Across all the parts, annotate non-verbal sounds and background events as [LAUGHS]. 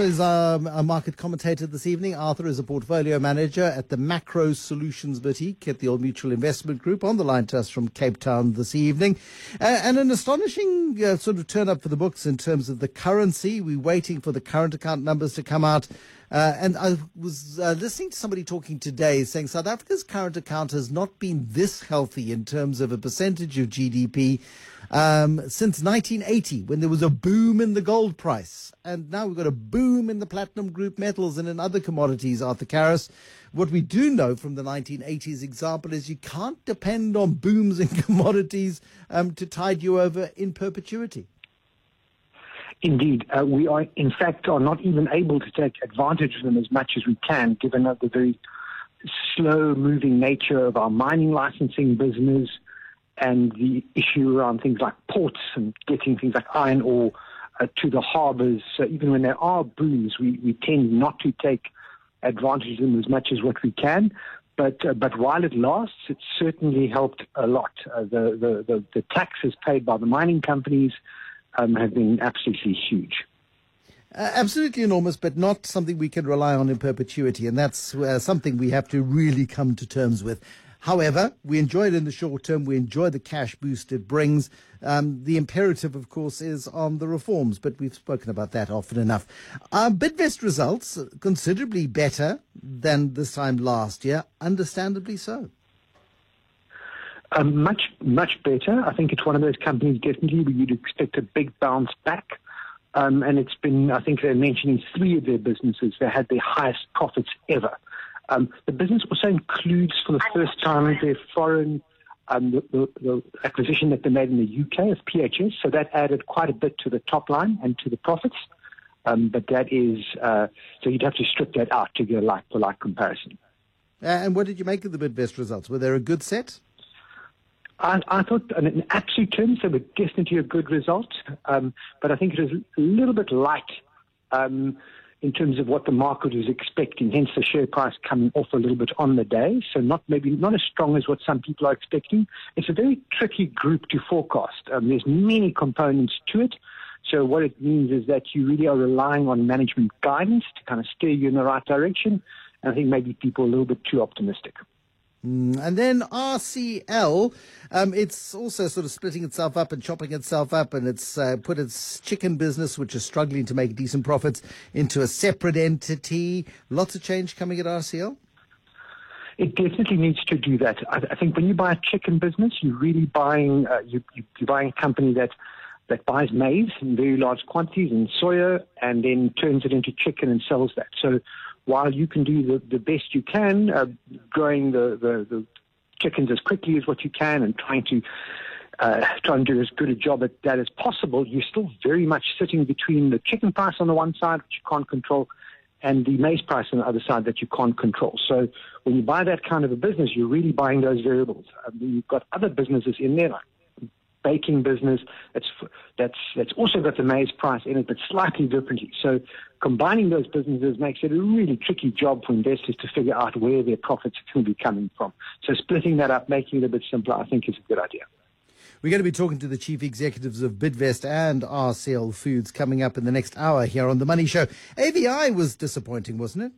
Is um, a market commentator this evening. Arthur is a portfolio manager at the Macro Solutions Boutique at the Old Mutual Investment Group on the line to us from Cape Town this evening. Uh, and an astonishing uh, sort of turn up for the books in terms of the currency. We're waiting for the current account numbers to come out. Uh, and I was uh, listening to somebody talking today saying South Africa's current account has not been this healthy in terms of a percentage of GDP um, since 1980 when there was a boom in the gold price. And now we've got a boom in the platinum group metals and in other commodities, Arthur Karas. What we do know from the 1980s example is you can't depend on booms in [LAUGHS] commodities um, to tide you over in perpetuity. Indeed, uh, we are, in fact, are not even able to take advantage of them as much as we can, given the very slow-moving nature of our mining licensing business and the issue around things like ports and getting things like iron ore uh, to the harbours. So even when there are booms, we, we tend not to take advantage of them as much as what we can. But, uh, but while it lasts, it certainly helped a lot. Uh, the, the, the, the taxes paid by the mining companies um, have been absolutely huge. Uh, absolutely enormous, but not something we can rely on in perpetuity, and that's uh, something we have to really come to terms with. However, we enjoy it in the short term. We enjoy the cash boost it brings. Um, the imperative, of course, is on the reforms, but we've spoken about that often enough. Uh, Bidvest results considerably better than this time last year, understandably so. Um, much, much better. I think it's one of those companies definitely where you'd expect a big bounce back. Um, and it's been, I think they're mentioning three of their businesses that had their highest profits ever. Um, the business also includes for the first time their foreign um, the, the, the, acquisition that they made in the UK of PHS. So that added quite a bit to the top line and to the profits. Um, but that is, uh, so you'd have to strip that out to get a like for like comparison. Uh, and what did you make of the Bidvest results? Were they a good set? I, I thought, in absolute terms, they were definitely a good result. Um, but I think it was a little bit light um, in terms of what the market was expecting. Hence, the share price coming off a little bit on the day. So not maybe not as strong as what some people are expecting. It's a very tricky group to forecast. Um, there's many components to it. So what it means is that you really are relying on management guidance to kind of steer you in the right direction. And I think maybe people are a little bit too optimistic. Mm, and then RCL, um, it's also sort of splitting itself up and chopping itself up, and it's uh, put its chicken business, which is struggling to make decent profits, into a separate entity. Lots of change coming at RCL. It definitely needs to do that. I, I think when you buy a chicken business, you're really buying uh, you, you, you're buying a company that that buys maize in very large quantities and soya, and then turns it into chicken and sells that. So while you can do the, the best you can, uh, growing the, the, the chickens as quickly as what you can and trying to uh, try and do as good a job at that as possible, you're still very much sitting between the chicken price on the one side, which you can't control, and the maize price on the other side that you can't control. So when you buy that kind of a business, you're really buying those variables. Um, you've got other businesses in there, like baking business that's that's that's also got the maize price in it, but slightly differently. So combining those businesses makes it a really tricky job for investors to figure out where their profits are going to be coming from. So splitting that up, making it a bit simpler, I think is a good idea. We're going to be talking to the chief executives of Bidvest and RCL Foods coming up in the next hour here on the Money Show. AVI was disappointing, wasn't it?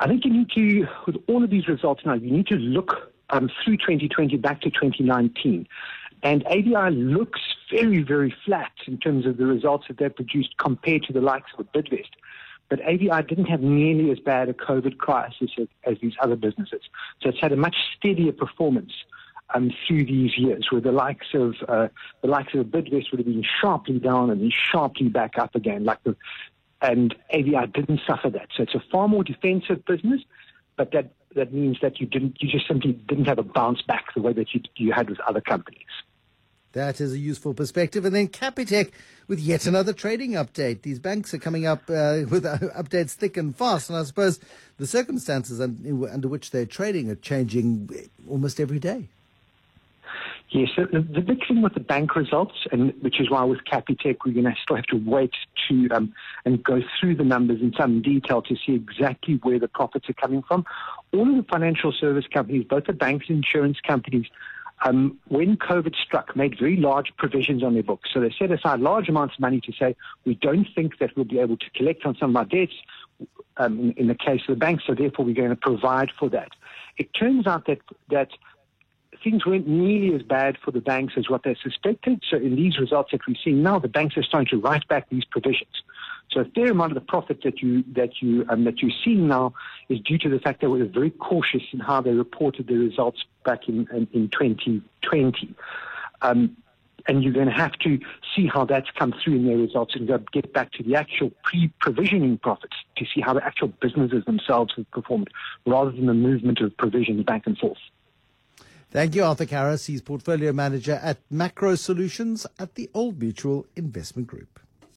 I think you need to, with all of these results now, you need to look um, through 2020 back to 2019. And AVI looks very, very flat in terms of the results that they've produced compared to the likes of Bidvest. But AVI didn't have nearly as bad a COVID crisis as, as these other businesses. So it's had a much steadier performance um, through these years, where the likes of uh, the likes of Bidvest would have been sharply down and then sharply back up again, like the and AVI didn't suffer that. So it's a far more defensive business, but that that means that you didn't you just simply didn't have a bounce back the way that you you had with other companies. That is a useful perspective. And then Capitec with yet another trading update. These banks are coming up uh, [LAUGHS] with uh, updates thick and fast. And I suppose the circumstances under which they're trading are changing almost every day. Yes, the, the big thing with the bank results, and which is why with Capitec we're going to still have to wait to um, and go through the numbers in some detail to see exactly where the profits are coming from. All of the financial service companies, both the banks and insurance companies, um, when COVID struck, made very large provisions on their books. So they set aside large amounts of money to say, we don't think that we'll be able to collect on some of our debts um, in, in, the case of the bank, so therefore we're going to provide for that. It turns out that, that things weren't nearly as bad for the banks as what they suspected. So in these results that we're seeing now, the banks are starting to write back these provisions. So a fair amount of the profit that you that you um, that you're seeing now is due to the fact that they were very cautious in how they reported the results back in in, in 2020. Um, and you're going to have to see how that's come through in their results and get back to the actual pre-provisioning profits to see how the actual businesses themselves have performed rather than the movement of provisions back and forth. Thank you, Arthur Karas. He's portfolio manager at Macro Solutions at the Old Mutual Investment Group.